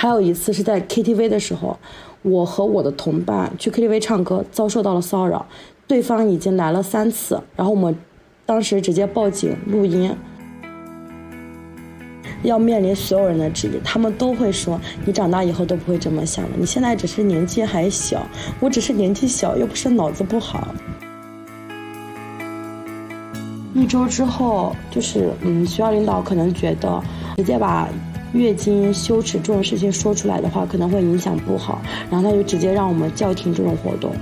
还有一次是在 KTV 的时候，我和我的同伴去 KTV 唱歌，遭受到了骚扰，对方已经来了三次，然后我们当时直接报警录音，要面临所有人的质疑，他们都会说你长大以后都不会这么想了，你现在只是年纪还小，我只是年纪小，又不是脑子不好。一周之后，就是嗯，学校领导可能觉得直接把月经、羞耻这种事情说出来的话，可能会影响不好，然后他就直接让我们叫停这种活动。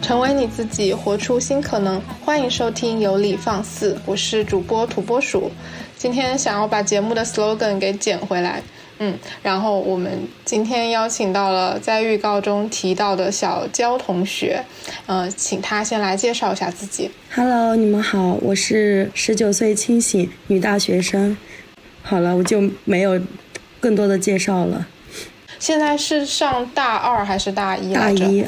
成为你自己，活出新可能。欢迎收听有理放肆，我是主播土拨鼠。今天想要把节目的 slogan 给捡回来。嗯，然后我们今天邀请到了在预告中提到的小焦同学，呃，请他先来介绍一下自己。Hello，你们好，我是十九岁清醒女大学生。好了，我就没有更多的介绍了。现在是上大二还是大一大一，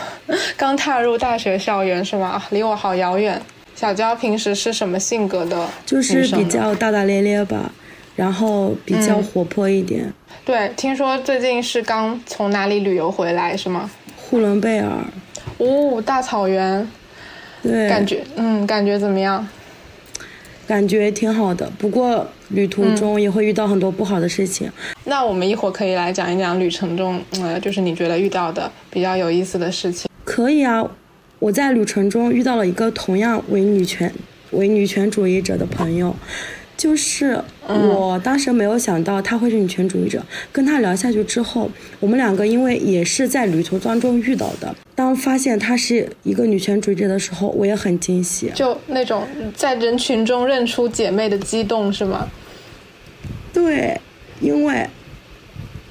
刚踏入大学校园是吗？离我好遥远。小焦平时是什么性格的？就是比较大大咧咧吧。然后比较活泼一点。对，听说最近是刚从哪里旅游回来是吗？呼伦贝尔。哦，大草原。对。感觉，嗯，感觉怎么样？感觉挺好的，不过旅途中也会遇到很多不好的事情。那我们一会儿可以来讲一讲旅程中，呃，就是你觉得遇到的比较有意思的事情。可以啊，我在旅程中遇到了一个同样为女权、为女权主义者的朋友。就是我当时没有想到他会是女权主义者，跟他聊下去之后，我们两个因为也是在旅途当中遇到的，当发现他是一个女权主义者的时候，我也很惊喜，就那种在人群中认出姐妹的激动是吗？对，因为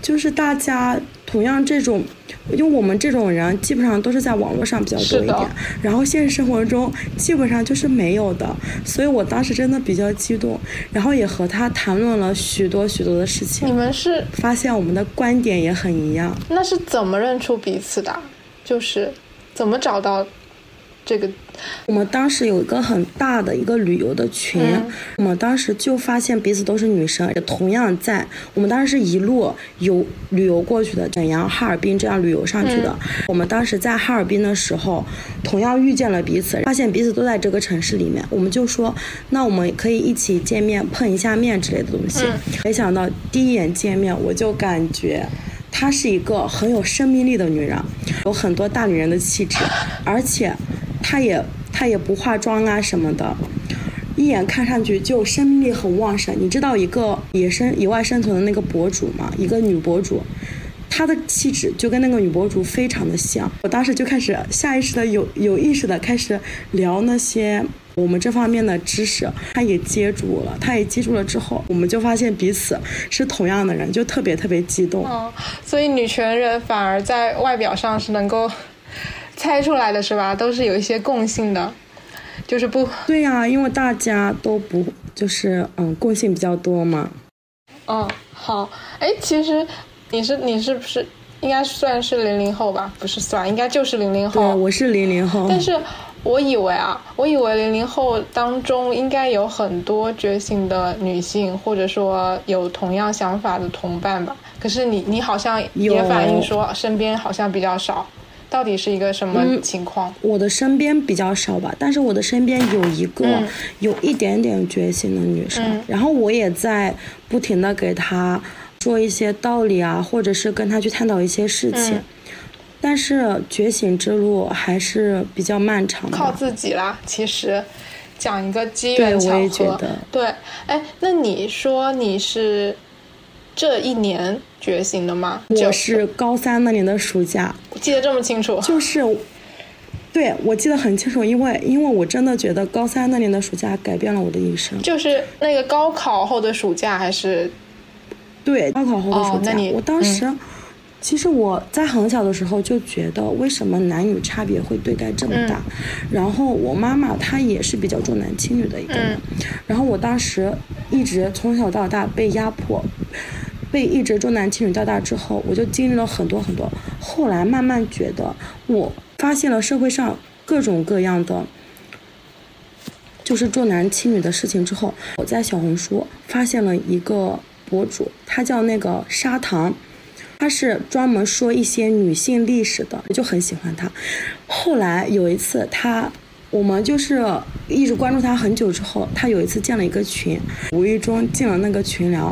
就是大家。同样，这种，因为我们这种人基本上都是在网络上比较多一点，然后现实生活中基本上就是没有的，所以我当时真的比较激动，然后也和他谈论了许多许多的事情。你们是发现我们的观点也很一样。那是怎么认出彼此的？就是怎么找到？这个，我们当时有一个很大的一个旅游的群，我们当时就发现彼此都是女生，也同样在我们当时是一路游旅游过去的，沈阳、哈尔滨这样旅游上去的。我们当时在哈尔滨的时候，同样遇见了彼此，发现彼此都在这个城市里面，我们就说，那我们可以一起见面碰一下面之类的东西。没想到第一眼见面，我就感觉她是一个很有生命力的女人，有很多大女人的气质，而且。她也她也不化妆啊什么的，一眼看上去就生命力很旺盛。你知道一个野生野外生存的那个博主吗？一个女博主，她的气质就跟那个女博主非常的像。我当时就开始下意识的有有意识的开始聊那些我们这方面的知识，她也接住了，她也接住了之后，我们就发现彼此是同样的人，就特别特别激动。哦，所以女权人反而在外表上是能够。猜出来的是吧？都是有一些共性的，就是不对呀，因为大家都不就是嗯，共性比较多嘛。嗯，好，哎，其实你是你是不是应该算是零零后吧？不是算，应该就是零零后。对，我是零零后。但是我以为啊，我以为零零后当中应该有很多觉醒的女性，或者说有同样想法的同伴吧。可是你你好像也反映说身边好像比较少。到底是一个什么情况？我的身边比较少吧，但是我的身边有一个有一点点觉醒的女生，然后我也在不停的给她说一些道理啊，或者是跟她去探讨一些事情，但是觉醒之路还是比较漫长的。靠自己啦，其实讲一个机缘巧合。对，哎，那你说你是？这一年觉醒的吗？我是高三那年的暑假，记得这么清楚。就是，对我记得很清楚，因为因为我真的觉得高三那年的暑假改变了我的一生。就是那个高考后的暑假，还是？对，高考后的暑假。那你我当时，其实我在很小的时候就觉得，为什么男女差别会对待这么大？然后我妈妈她也是比较重男轻女的一个人，然后我当时一直从小到大被压迫。被一直重男轻女到大之后，我就经历了很多很多。后来慢慢觉得，我发现了社会上各种各样的，就是重男轻女的事情之后，我在小红书发现了一个博主，他叫那个砂糖，他是专门说一些女性历史的，我就很喜欢他。后来有一次他。我们就是一直关注他很久之后，他有一次建了一个群，无意中进了那个群聊。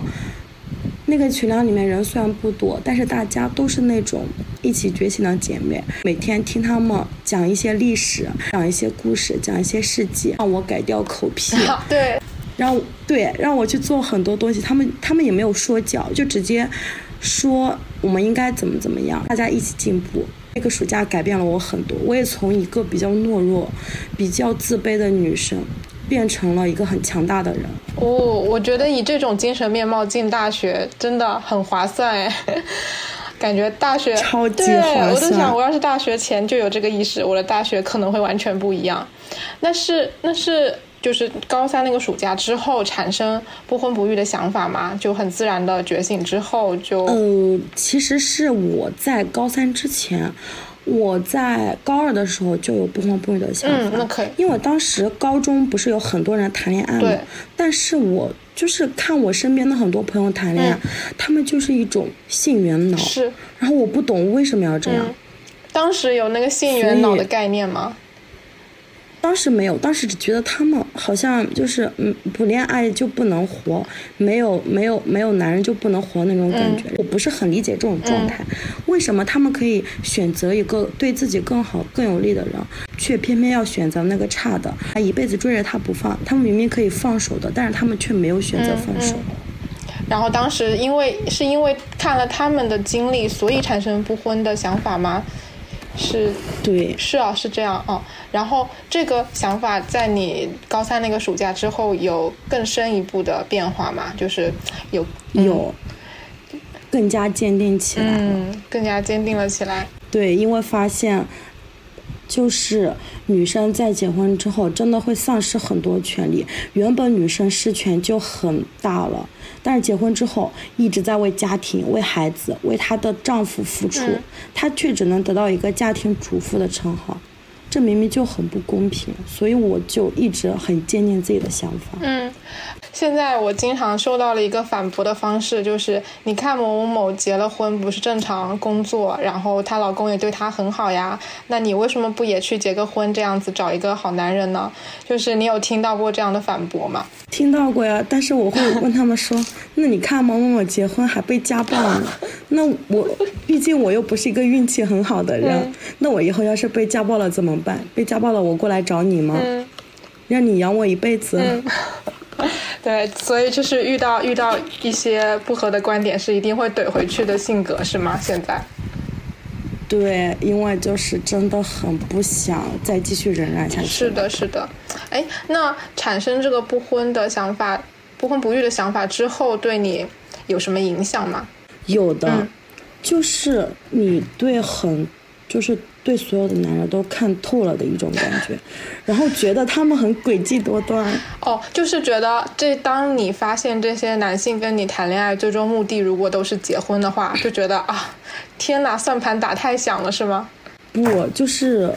那个群聊里面人虽然不多，但是大家都是那种一起觉醒的姐妹。每天听他们讲一些历史，讲一些故事，讲一些事迹，让我改掉口癖。对，让对让我去做很多东西。他们他们也没有说教，就直接说我们应该怎么怎么样，大家一起进步。那个暑假改变了我很多，我也从一个比较懦弱、比较自卑的女生，变成了一个很强大的人。哦，我觉得以这种精神面貌进大学真的很划算哎，感觉大学超级划算。我都想，我要是大学前就有这个意识，我的大学可能会完全不一样。那是，那是。就是高三那个暑假之后产生不婚不育的想法嘛，就很自然的觉醒之后就。呃，其实是我在高三之前，我在高二的时候就有不婚不育的想法。嗯，那可以。因为当时高中不是有很多人谈恋爱吗？但是我就是看我身边的很多朋友谈恋爱，他们就是一种性缘脑。是。然后我不懂为什么要这样。当时有那个性缘脑的概念吗？当时没有，当时只觉得他们好像就是嗯，不恋爱就不能活，没有没有没有男人就不能活那种感觉。我不是很理解这种状态，为什么他们可以选择一个对自己更好更有利的人，却偏偏要选择那个差的，他一辈子追着他不放。他们明明可以放手的，但是他们却没有选择放手。然后当时因为是因为看了他们的经历，所以产生不婚的想法吗？是，对，是啊，是这样啊。然后这个想法在你高三那个暑假之后有更深一步的变化吗？就是有有更加坚定起来，嗯，更加坚定了起来。对，因为发现就是女生在结婚之后真的会丧失很多权利，原本女生失权就很大了。但是结婚之后一直在为家庭、为孩子、为她的丈夫付出，她却只能得到一个家庭主妇的称号，这明明就很不公平。所以我就一直很坚定自己的想法。嗯。现在我经常受到了一个反驳的方式，就是你看某某某结了婚，不是正常工作，然后她老公也对她很好呀，那你为什么不也去结个婚，这样子找一个好男人呢？就是你有听到过这样的反驳吗？听到过呀，但是我会问他们说，那你看某某某结婚还被家暴呢，那我毕竟我又不是一个运气很好的人，那我以后要是被家暴了怎么办？被家暴了我过来找你吗？让你养我一辈子？对，所以就是遇到遇到一些不合的观点，是一定会怼回去的性格，是吗？现在？对，因为就是真的很不想再继续忍耐下去。是的，是的。哎，那产生这个不婚的想法、不婚不育的想法之后，对你有什么影响吗？有的，就是你对很，就是。对所有的男人都看透了的一种感觉，然后觉得他们很诡计多端。哦，就是觉得这当你发现这些男性跟你谈恋爱最终目的如果都是结婚的话，就觉得啊，天哪，算盘打太响了，是吗？不，就是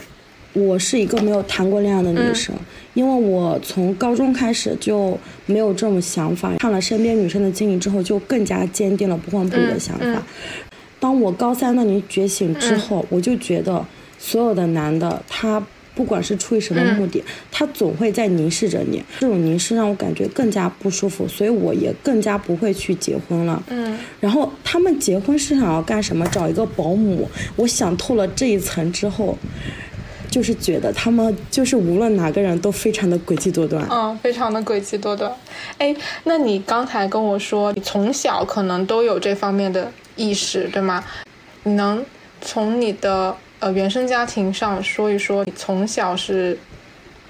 我是一个没有谈过恋爱的女生，因为我从高中开始就没有这种想法，看了身边女生的经历之后，就更加坚定了不婚不育的想法。当我高三那年觉醒之后，我就觉得所有的男的，他不管是出于什么目的，他总会在凝视着你。这种凝视让我感觉更加不舒服，所以我也更加不会去结婚了。嗯。然后他们结婚是想要干什么？找一个保姆。我想透了这一层之后，就是觉得他们就是无论哪个人都非常的诡计多端。嗯，非常的诡计多端。哎，那你刚才跟我说，你从小可能都有这方面的。意识对吗？你能从你的呃原生家庭上说一说，你从小是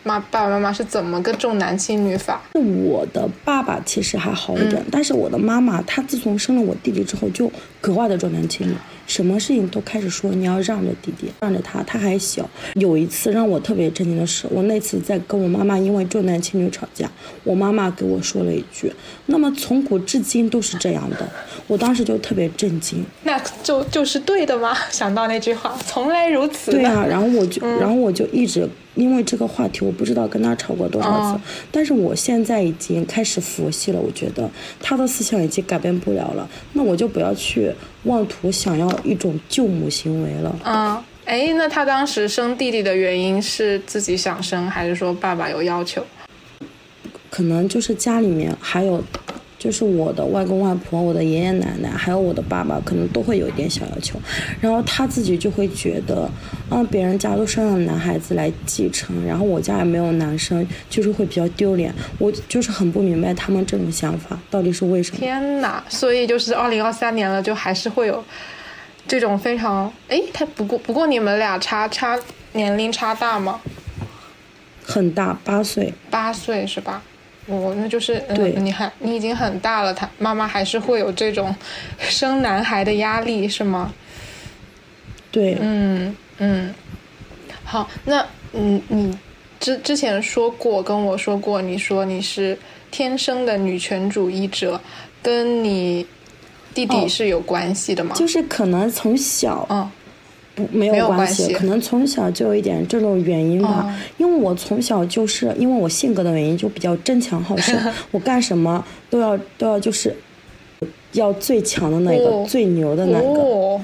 妈爸爸妈妈是怎么个重男轻女法？我的爸爸其实还好一点，但是我的妈妈她自从生了我弟弟之后就格外的重男轻女。什么事情都开始说你要让着弟弟，让着他，他还小。有一次让我特别震惊的是，我那次在跟我妈妈因为重男轻女吵架，我妈妈给我说了一句：“那么从古至今都是这样的。”我当时就特别震惊。那就就是对的吗？想到那句话，从来如此。对啊，然后我就，然后我就一直因为这个话题，我不知道跟他吵过多少次，但是我现在已经开始佛系了。我觉得他的思想已经改变不了了，那我就不要去妄图想要一种救母行为了。嗯，哎，那他当时生弟弟的原因是自己想生，还是说爸爸有要求？可能就是家里面还有。就是我的外公外婆、我的爷爷奶奶，还有我的爸爸，可能都会有一点小要求，然后他自己就会觉得，啊，别人家都生了男孩子来继承，然后我家也没有男生，就是会比较丢脸。我就是很不明白他们这种想法到底是为什么。天哪！所以就是二零二三年了，就还是会有这种非常……哎，他不过不过你们俩差差年龄差大吗？很大，八岁。八岁是吧？哦，那就是，嗯，你还你已经很大了，他妈妈还是会有这种生男孩的压力，是吗？对，嗯嗯，好，那嗯你之之前说过跟我说过，你说你是天生的女权主义者，跟你弟弟是有关系的吗？就是可能从小，嗯。不没有关系，可能从小就有一点这种原因吧。因为我从小就是因为我性格的原因，就比较争强好胜，我干什么都要都要就是要最强的那个，最牛的那个，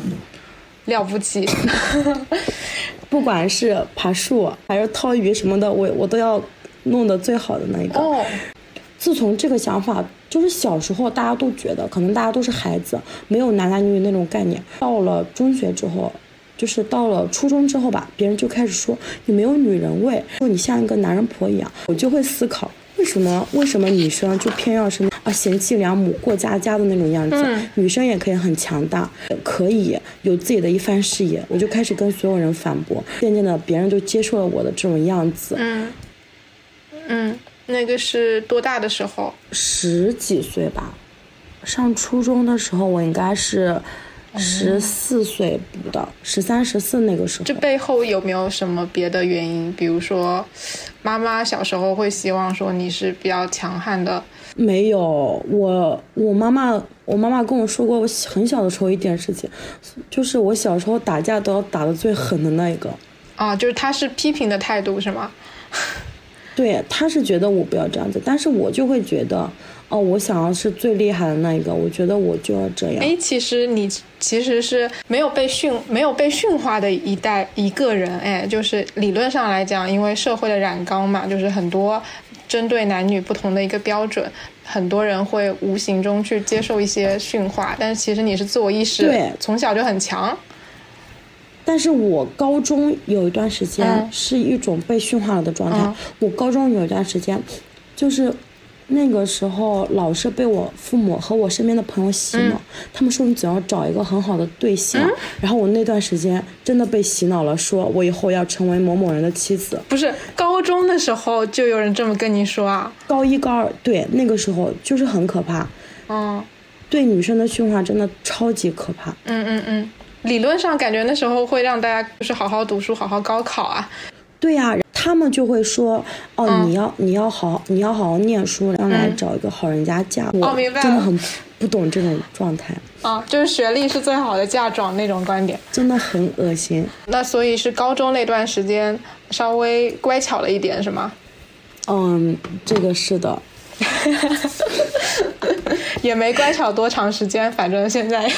了不起。不管是爬树还是掏鱼什么的，我我都要弄得最好的那一个。自从这个想法，就是小时候大家都觉得，可能大家都是孩子，没有男男女女那种概念。到了中学之后。就是到了初中之后吧，别人就开始说你没有女人味，说你像一个男人婆一样。我就会思考，为什么为什么女生就偏要是啊贤妻良母、过家家的那种样子？女生也可以很强大，可以有自己的一番事业。我就开始跟所有人反驳，渐渐的别人就接受了我的这种样子。嗯嗯，那个是多大的时候？十几岁吧，上初中的时候，我应该是。十四岁不到，十三十四那个时候，这背后有没有什么别的原因？比如说，妈妈小时候会希望说你是比较强悍的。没有，我我妈妈，我妈妈跟我说过，我很小的时候一点事情，就是我小时候打架都要打的最狠的那一个。啊，就是他是批评的态度是吗？对，他是觉得我不要这样子，但是我就会觉得。哦，我想要是最厉害的那一个，我觉得我就要这样。哎，其实你其实是没有被驯、没有被驯化的一代一个人。哎，就是理论上来讲，因为社会的染缸嘛，就是很多针对男女不同的一个标准，很多人会无形中去接受一些驯化。但是其实你是自我意识对从小就很强。但是我高中有一段时间是一种被驯化了的状态。我高中有一段时间就是。那个时候老是被我父母和我身边的朋友洗脑，他们说你总要找一个很好的对象，然后我那段时间真的被洗脑了，说我以后要成为某某人的妻子。不是高中的时候就有人这么跟你说啊？高一高二对，那个时候就是很可怕。嗯，对女生的驯化真的超级可怕。嗯嗯嗯，理论上感觉那时候会让大家就是好好读书，好好高考啊。对呀。他们就会说：“哦，你要你要好，你要好好念书，将来找一个好人家嫁。”我真的很不懂这种状态。啊，就是学历是最好的嫁妆那种观点，真的很恶心。那所以是高中那段时间稍微乖巧了一点，是吗？嗯，这个是的。也没乖巧多长时间，反正现在。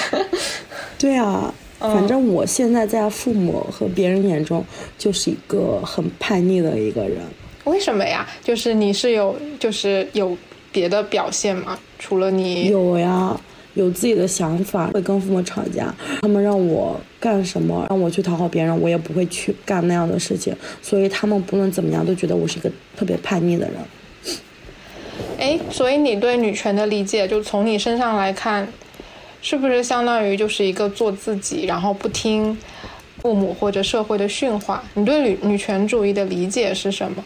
对啊。反正我现在在父母和别人眼中就是一个很叛逆的一个人。为什么呀？就是你是有就是有别的表现吗？除了你有呀，有自己的想法，会跟父母吵架。他们让我干什么，让我去讨好别人，我也不会去干那样的事情。所以他们不论怎么样都觉得我是一个特别叛逆的人。哎，所以你对女权的理解，就从你身上来看。是不是相当于就是一个做自己，然后不听父母或者社会的训话？你对女女权主义的理解是什么？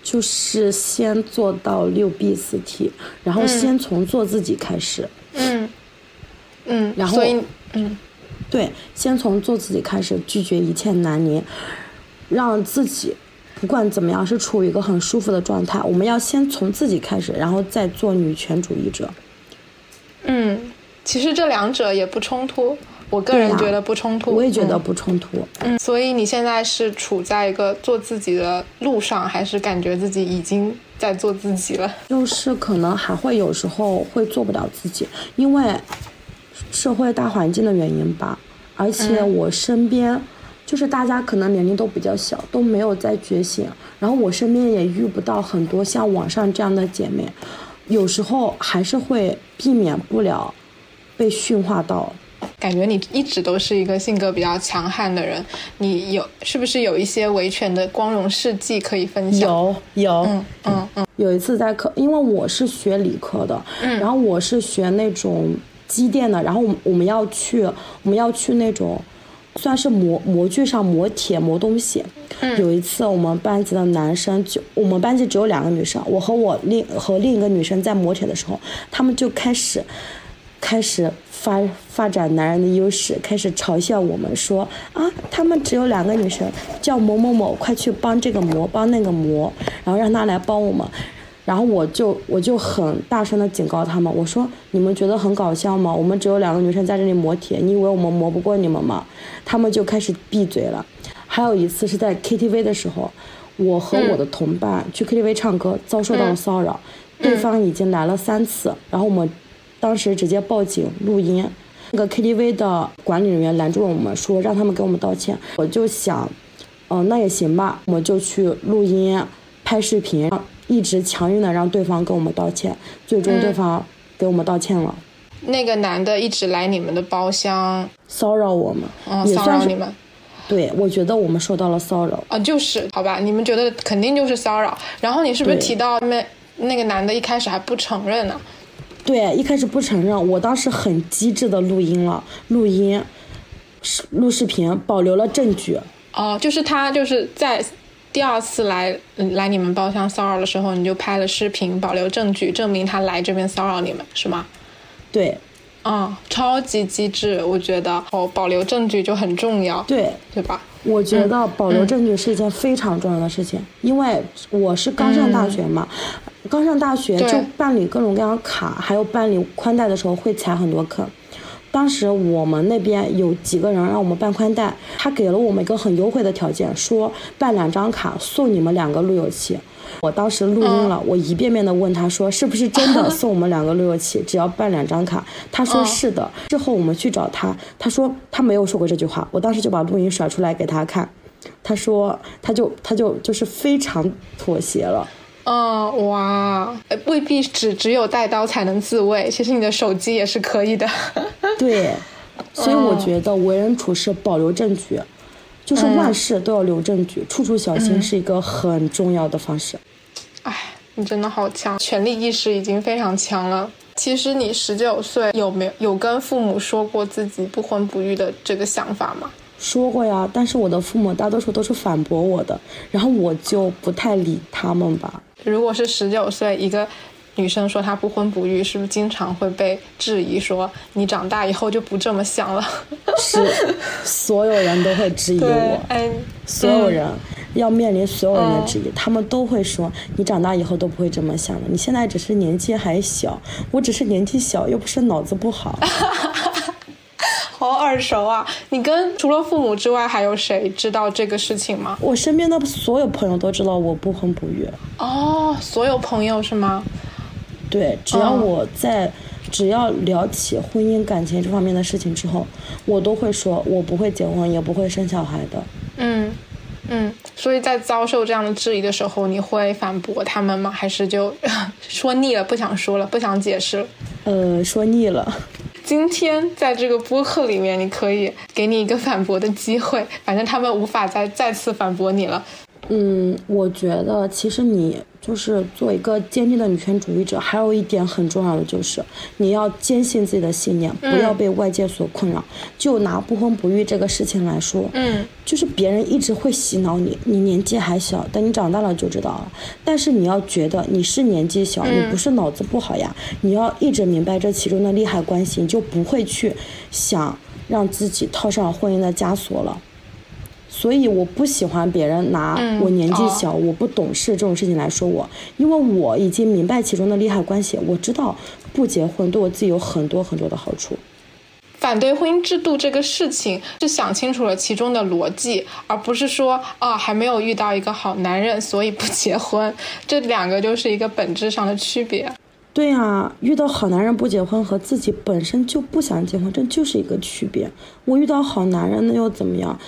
就是先做到六 B 四 T，然后先从做自己开始。嗯嗯，然后所以嗯，对，先从做自己开始，拒绝一切男女，让自己不管怎么样是处于一个很舒服的状态。我们要先从自己开始，然后再做女权主义者。嗯。其实这两者也不冲突，我个人觉得不冲突。我也觉得不冲突。嗯，所以你现在是处在一个做自己的路上，还是感觉自己已经在做自己了？就是可能还会有时候会做不了自己，因为社会大环境的原因吧。而且我身边，就是大家可能年龄都比较小，都没有在觉醒。然后我身边也遇不到很多像网上这样的姐妹，有时候还是会避免不了被驯化到。感觉你一直都是一个性格比较强悍的人，你有是不是有一些维权的光荣事迹可以分享？有有，嗯嗯嗯。有一次在课，因为我是学理科的，嗯，然后我是学那种。机电的，然后我们我们要去，我们要去那种，算是模模具上磨铁磨东西。有一次我们班级的男生就，我们班级只有两个女生，我和我另和另一个女生在磨铁的时候，他们就开始，开始发发展男人的优势，开始嘲笑我们说啊，他们只有两个女生，叫某某某快去帮这个磨，帮那个磨，然后让他来帮我们。然后我就我就很大声的警告他们，我说你们觉得很搞笑吗？我们只有两个女生在这里磨铁，你以为我们磨不过你们吗？他们就开始闭嘴了。还有一次是在 KTV 的时候，我和我的同伴去 KTV 唱歌，遭受到了骚扰，对方已经来了三次，然后我们当时直接报警录音，那个 KTV 的管理人员拦住了我们，说让他们给我们道歉。我就想，嗯，那也行吧，我就去录音拍视频。一直强硬的让对方跟我们道歉，最终对方给我们道歉了。那个男的一直来你们的包厢骚扰我们，嗯，骚扰你们。对，我觉得我们受到了骚扰。啊，就是好吧，你们觉得肯定就是骚扰。然后你是不是提到那那个男的一开始还不承认呢？对，一开始不承认。我当时很机智的录音了，录音，录视频，保留了证据。哦，就是他就是在。第二次来来你们包厢骚扰的时候，你就拍了视频，保留证据，证明他来这边骚扰你们，是吗？对，啊，超级机智，我觉得哦，保留证据就很重要，对，对吧？我觉得保留证据是一件非常重要的事情，因为我是刚上大学嘛，刚上大学就办理各种各样的卡，还有办理宽带的时候会踩很多坑。当时我们那边有几个人让我们办宽带，他给了我们一个很优惠的条件，说办两张卡送你们两个路由器。我当时录音了，我一遍遍的问他说是不是真的 送我们两个路由器，只要办两张卡。他说是的。之后我们去找他，他说他没有说过这句话。我当时就把录音甩出来给他看，他说他就他就就是非常妥协了。嗯，哇，未必只只有带刀才能自卫，其实你的手机也是可以的。对，所以我觉得为人处事保留证据，就是万事都要留证据，处处小心是一个很重要的方式。哎，你真的好强，权力意识已经非常强了。其实你十九岁有没有有跟父母说过自己不婚不育的这个想法吗？说过呀，但是我的父母大多数都是反驳我的，然后我就不太理他们吧。如果是十九岁一个女生说她不婚不育，是不是经常会被质疑说你长大以后就不这么想了？是，所有人都会质疑我，所有人要面临所有人的质疑，他们都会说你长大以后都不会这么想了。你现在只是年纪还小，我只是年纪小，又不是脑子不好。好耳熟啊！你跟除了父母之外，还有谁知道这个事情吗？我身边的所有朋友都知道我不婚不育。哦，所有朋友是吗？对，只要我在，只要聊起婚姻感情这方面的事情之后，我都会说我不会结婚，也不会生小孩的。嗯嗯，所以在遭受这样的质疑的时候，你会反驳他们吗？还是就 说腻了，不想说了，不想解释了？呃，说腻了。今天在这个播客里面，你可以给你一个反驳的机会，反正他们无法再再次反驳你了。嗯，我觉得其实你。就是做一个坚定的女权主义者，还有一点很重要的就是，你要坚信自己的信念，不要被外界所困扰。就拿不婚不育这个事情来说，嗯，就是别人一直会洗脑你，你年纪还小，等你长大了就知道了。但是你要觉得你是年纪小，你不是脑子不好呀，你要一直明白这其中的利害关系，你就不会去想让自己套上婚姻的枷锁了。所以我不喜欢别人拿我年纪小、我不懂事这种事情来说我，因为我已经明白其中的利害关系，我知道不结婚对我自己有很多很多的好处。反对婚姻制度这个事情，是想清楚了其中的逻辑，而不是说啊还没有遇到一个好男人，所以不结婚。这两个就是一个本质上的区别。对呀，遇到好男人不结婚和自己本身就不想结婚，这就是一个区别。我遇到好男人那又怎么样？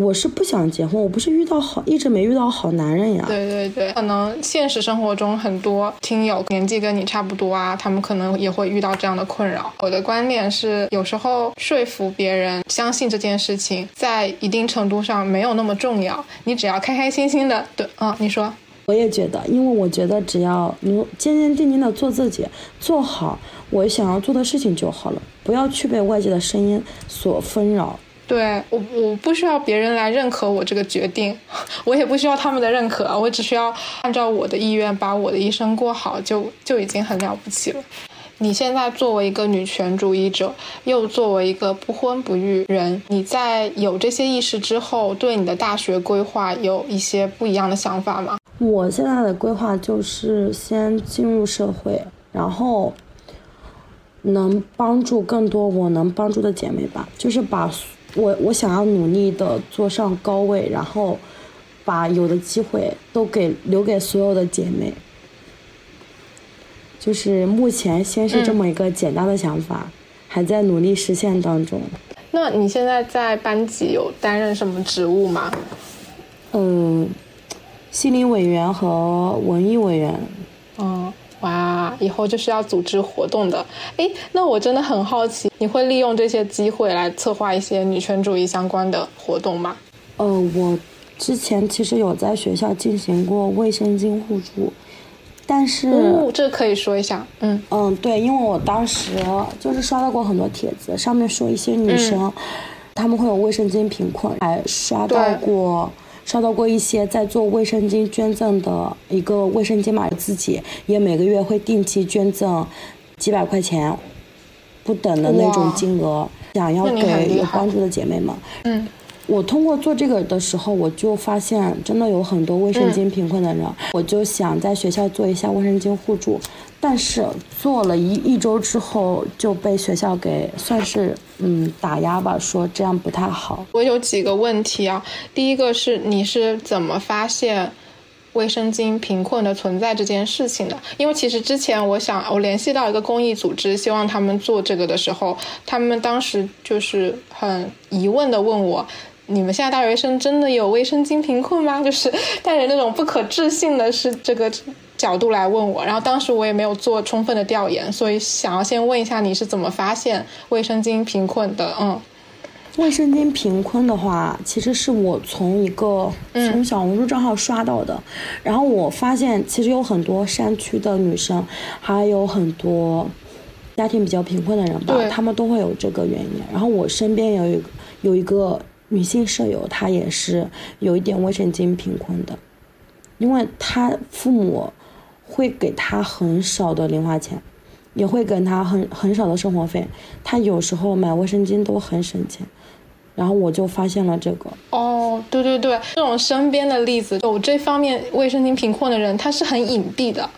我是不想结婚，我不是遇到好，一直没遇到好男人呀。对对对，可能现实生活中很多听友年纪跟你差不多啊，他们可能也会遇到这样的困扰。我的观点是，有时候说服别人相信这件事情，在一定程度上没有那么重要。你只要开开心心的，对，嗯，你说。我也觉得，因为我觉得只要你坚坚定定的做自己，做好我想要做的事情就好了，不要去被外界的声音所纷扰。对我，我不需要别人来认可我这个决定，我也不需要他们的认可，我只需要按照我的意愿把我的一生过好，就就已经很了不起了。你现在作为一个女权主义者，又作为一个不婚不育人，你在有这些意识之后，对你的大学规划有一些不一样的想法吗？我现在的规划就是先进入社会，然后能帮助更多我能帮助的姐妹吧，就是把。我我想要努力的坐上高位，然后把有的机会都给留给所有的姐妹。就是目前先是这么一个简单的想法，还在努力实现当中。那你现在在班级有担任什么职务吗？嗯，心理委员和文艺委员。嗯。哇，以后就是要组织活动的。哎，那我真的很好奇，你会利用这些机会来策划一些女权主义相关的活动吗？呃，我之前其实有在学校进行过卫生巾互助，但是哦，这可以说一下。嗯嗯，对，因为我当时就是刷到过很多帖子，上面说一些女生，她们会有卫生巾贫困，还刷到过。刷到过一些在做卫生巾捐赠的一个卫生巾嘛，自己也每个月会定期捐赠几百块钱不等的那种金额，想要给有帮助的姐妹们。嗯。我通过做这个的时候，我就发现真的有很多卫生巾贫困的人，我就想在学校做一下卫生巾互助，但是做了一一周之后就被学校给算是嗯打压吧，说这样不太好。我有几个问题啊，第一个是你是怎么发现卫生巾贫困的存在这件事情的？因为其实之前我想我联系到一个公益组织，希望他们做这个的时候，他们当时就是很疑问的问我。你们现在大学生真的有卫生巾贫困吗？就是带着那种不可置信的是这个角度来问我，然后当时我也没有做充分的调研，所以想要先问一下你是怎么发现卫生巾贫困的？嗯，卫生巾贫困的话，其实是我从一个从小红书账号刷到的，然后我发现其实有很多山区的女生，还有很多家庭比较贫困的人吧，他们都会有这个原因。然后我身边有一个有一个。女性舍友，她也是有一点卫生巾贫困的，因为她父母会给他很少的零花钱，也会给他很很少的生活费，他有时候买卫生巾都很省钱，然后我就发现了这个。哦，对对对，这种身边的例子，有这方面卫生巾贫困的人，他是很隐蔽的。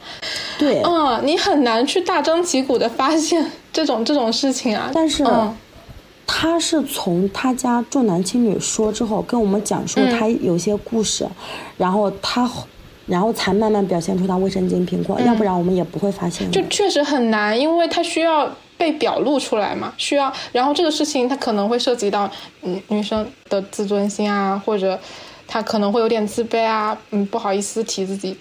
对，嗯，你很难去大张旗鼓的发现这种 这种事情啊。但是。他是从他家重男轻女说之后，跟我们讲述他有些故事，然后他，然后才慢慢表现出他卫生巾贫困，要不然我们也不会发现。就确实很难，因为他需要被表露出来嘛，需要，然后这个事情他可能会涉及到女女生的自尊心啊，或者他可能会有点自卑啊，嗯，不好意思提自己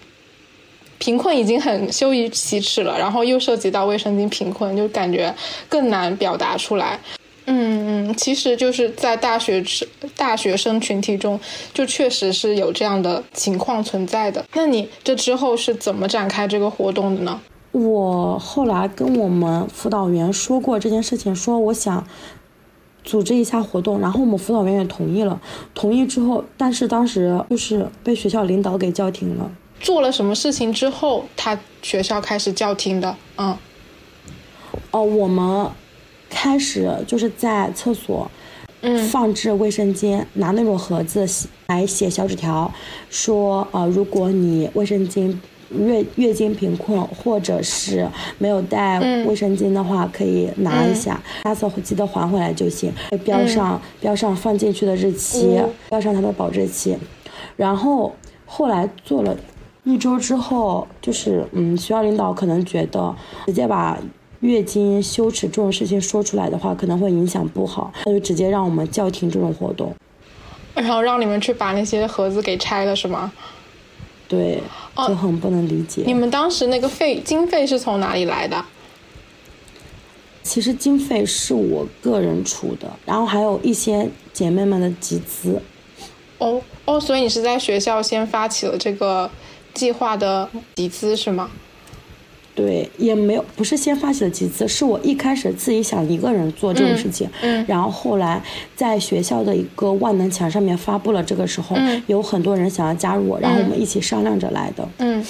贫困已经很羞于启齿了，然后又涉及到卫生巾贫困，就感觉更难表达出来。嗯嗯，其实就是在大学生大学生群体中，就确实是有这样的情况存在的。那你这之后是怎么展开这个活动的呢？我后来跟我们辅导员说过这件事情，说我想组织一下活动，然后我们辅导员也同意了。同意之后，但是当时就是被学校领导给叫停了。做了什么事情之后，他学校开始叫停的？嗯，哦，我们。开始就是在厕所，嗯。放置卫生巾，拿那种盒子来写小纸条，说呃，如果你卫生巾月月经贫困或者是没有带卫生巾的话，可以拿一下，下次记得还回来就行。标上标上放进去的日期，标上它的保质期。然后后来做了一周之后，就是嗯，学校领导可能觉得直接把月经羞耻这种事情说出来的话，可能会影响不好，那就直接让我们叫停这种活动，然后让你们去把那些盒子给拆了，是吗？对，就很不能理解。你们当时那个费经费是从哪里来的？其实经费是我个人出的，然后还有一些姐妹们的集资。哦哦，所以你是在学校先发起了这个计划的集资是吗？对，也没有，不是先发起了集资，是我一开始自己想一个人做这种事情，嗯，然后后来在学校的一个万能墙上面发布了这个时候，有很多人想要加入我，然后我们一起商量着来的，嗯，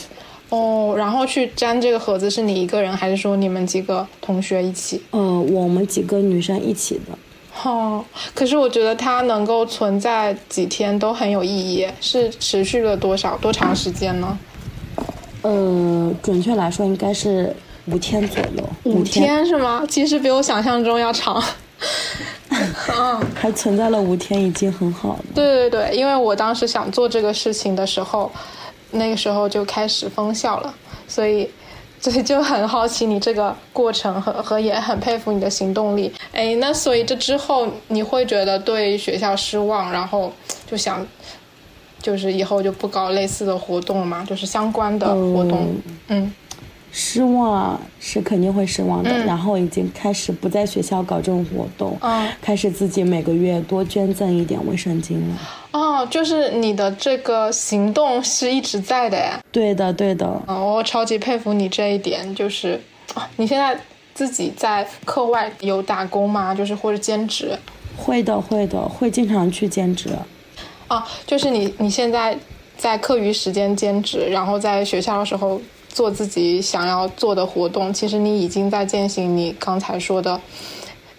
哦，然后去粘这个盒子是你一个人，还是说你们几个同学一起？呃，我们几个女生一起的。哦，可是我觉得它能够存在几天都很有意义，是持续了多少多长时间呢？呃，准确来说应该是五天左右。五天是吗？其实比我想象中要长。嗯，还存在了五天，已经很好了。对对对，因为我当时想做这个事情的时候，那个时候就开始封校了，所以，所以就很好奇你这个过程和和也很佩服你的行动力。哎，那所以这之后你会觉得对学校失望，然后就想。就是以后就不搞类似的活动了嘛，就是相关的活动。嗯，失望是肯定会失望的。然后已经开始不在学校搞这种活动，嗯开始自己每个月多捐赠一点卫生巾了。哦，就是你的这个行动是一直在的呀？对的，对的。哦，我超级佩服你这一点。就是你现在自己在课外有打工吗？就是或者兼职？会的，会的，会经常去兼职。啊，就是你你现在在课余时间兼职，然后在学校的时候做自己想要做的活动，其实你已经在践行你刚才说的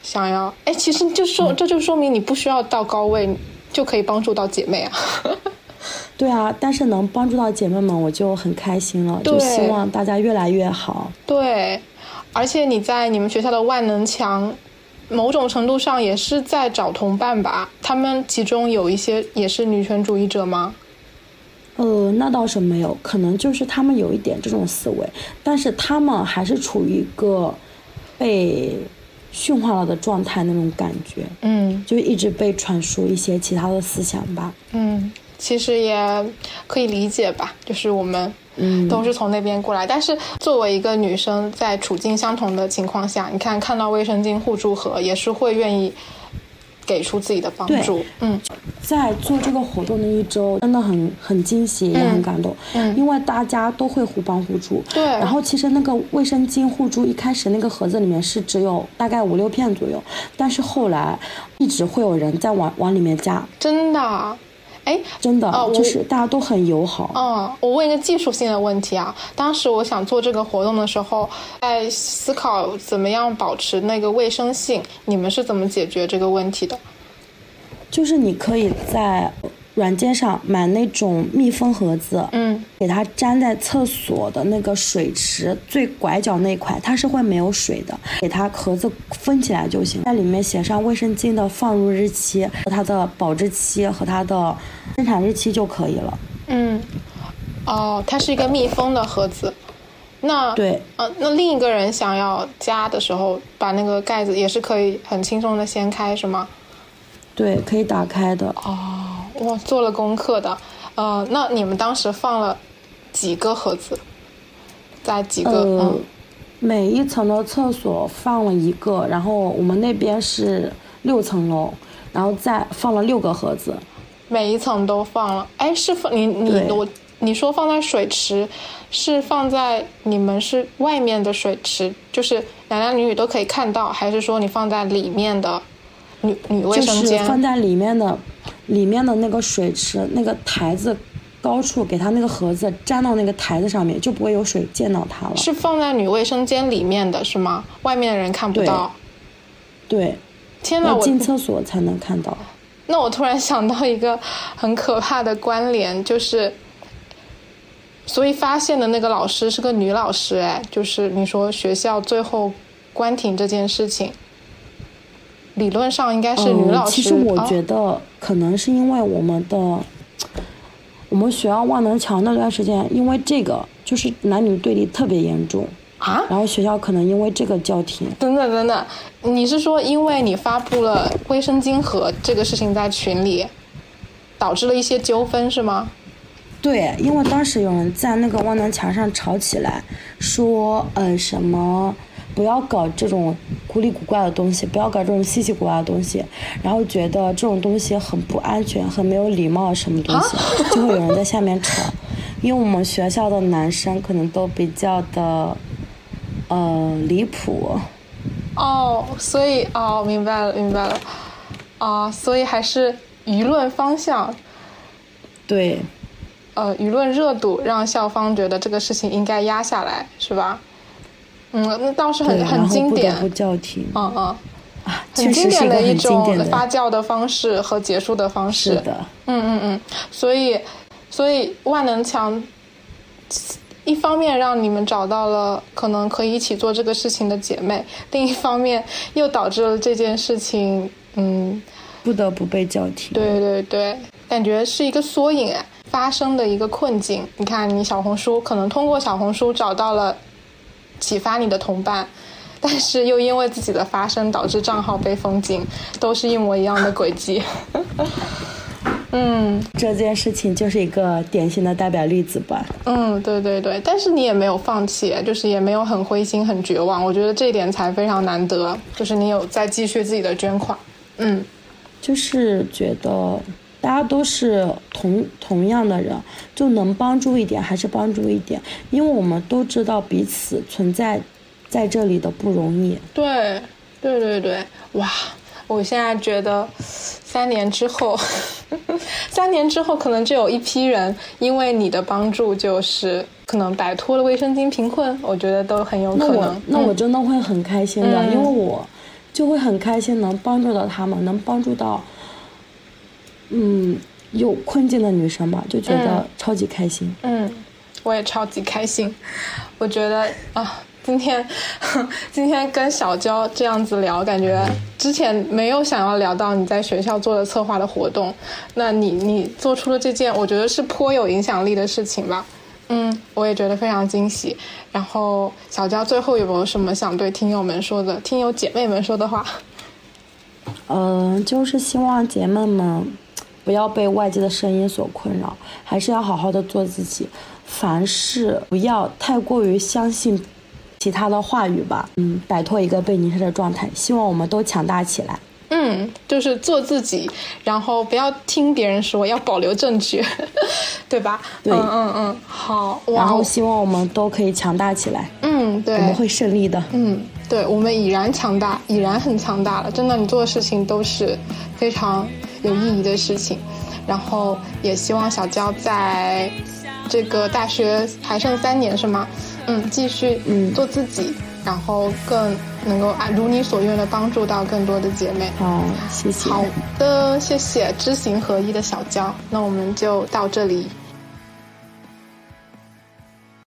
想要。哎，其实就说这就说明你不需要到高位就可以帮助到姐妹啊。对啊，但是能帮助到姐妹们，我就很开心了。就希望大家越来越好。对，而且你在你们学校的万能墙。某种程度上也是在找同伴吧？他们其中有一些也是女权主义者吗？呃，那倒是没有，可能就是他们有一点这种思维，但是他们还是处于一个被驯化了的状态那种感觉。嗯，就一直被传输一些其他的思想吧。嗯，其实也可以理解吧，就是我们。嗯，都是从那边过来，但是作为一个女生，在处境相同的情况下，你看看到卫生巾互助盒，也是会愿意给出自己的帮助。嗯，在做这个活动的一周，真的很很惊喜，也很感动。嗯，因为大家都会互帮互助。对。然后其实那个卫生巾互助一开始那个盒子里面是只有大概五六片左右，但是后来一直会有人在往往里面加。真的。哎，真的，就是大家都很友好。嗯，我问一个技术性的问题啊，当时我想做这个活动的时候，在思考怎么样保持那个卫生性，你们是怎么解决这个问题的？就是你可以在。软件上买那种密封盒子，嗯，给它粘在厕所的那个水池最拐角那块，它是会没有水的。给它盒子封起来就行，在里面写上卫生巾的放入日期和它的保质期和它的生产日期就可以了。嗯，哦，它是一个密封的盒子。那对，呃，那另一个人想要加的时候，把那个盖子也是可以很轻松的掀开，是吗？对，可以打开的。哦。哇，做了功课的，呃，那你们当时放了几个盒子，在几个？嗯，每一层的厕所放了一个，然后我们那边是六层楼，然后再放了六个盒子，每一层都放了。哎，是放你你我你说放在水池，是放在你们是外面的水池，就是男男女女都可以看到，还是说你放在里面的女女卫生间？放在里面的。里面的那个水池那个台子高处，给它那个盒子粘到那个台子上面，就不会有水溅到它了。是放在女卫生间里面的是吗？外面的人看不到。对。天哪！我进厕所才能看到。那我突然想到一个很可怕的关联，就是，所以发现的那个老师是个女老师，哎，就是你说学校最后关停这件事情，理论上应该是女老师。其实我觉得可能是因为我们的，我们学校万能墙那段时间，因为这个就是男女对立特别严重啊，然后学校可能因为这个叫停。等等等等，你是说因为你发布了卫生巾盒这个事情在群里，导致了一些纠纷是吗？对，因为当时有人在那个万能墙上吵起来，说呃什么不要搞这种古里古怪的东西，不要搞这种稀奇古怪的东西，然后觉得这种东西很不安全，很没有礼貌，什么东西，就会有人在下面吵。因为我们学校的男生可能都比较的呃离谱。哦，所以哦，明白了，明白了，啊，所以还是舆论方向。对。呃，舆论热度让校方觉得这个事情应该压下来，是吧？嗯，那倒是很很经典。不叫停。嗯嗯，很经典的一种发酵的方式和结束的方式。是的。嗯嗯嗯，所以，所以万能墙一方面让你们找到了可能可以一起做这个事情的姐妹，另一方面又导致了这件事情，嗯，不得不被叫停。对对对，感觉是一个缩影哎。发生的一个困境，你看，你小红书可能通过小红书找到了启发你的同伴，但是又因为自己的发声导致账号被封禁，都是一模一样的轨迹。嗯，这件事情就是一个典型的代表例子吧。嗯，对对对，但是你也没有放弃，就是也没有很灰心、很绝望。我觉得这一点才非常难得，就是你有在继续自己的捐款。嗯，就是觉得。大家都是同同样的人，就能帮助一点还是帮助一点，因为我们都知道彼此存在在这里的不容易。对，对对对，哇！我现在觉得，三年之后，三年之后可能就有一批人因为你的帮助，就是可能摆脱了卫生巾贫困，我觉得都很有可能。那我那我真的会很开心的，因为我就会很开心能帮助到他们，能帮助到。嗯，有困境的女生吧，就觉得超级开心。嗯，我也超级开心。我觉得啊，今天 今天跟小娇这样子聊，感觉之前没有想要聊到你在学校做的策划的活动。那你你做出了这件，我觉得是颇有影响力的事情吧。嗯，我也觉得非常惊喜。然后小娇最后有没有什么想对听友们说的，听友姐妹们说的话？嗯，就是希望姐妹们。不要被外界的声音所困扰，还是要好好的做自己。凡事不要太过于相信其他的话语吧。嗯，摆脱一个被凝视的状态。希望我们都强大起来。嗯，就是做自己，然后不要听别人说，要保留证据，对吧？对，嗯嗯嗯，好。然后希望我们都可以强大起来。嗯，对，我们会胜利的。嗯，对，我们已然强大，已然很强大了。真的，你做的事情都是非常。有意义的事情，然后也希望小娇在这个大学还剩三年是吗？嗯，继续嗯做自己，然后更能够啊如你所愿的帮助到更多的姐妹。哦，谢谢。好的，谢谢知行合一的小娇。那我们就到这里。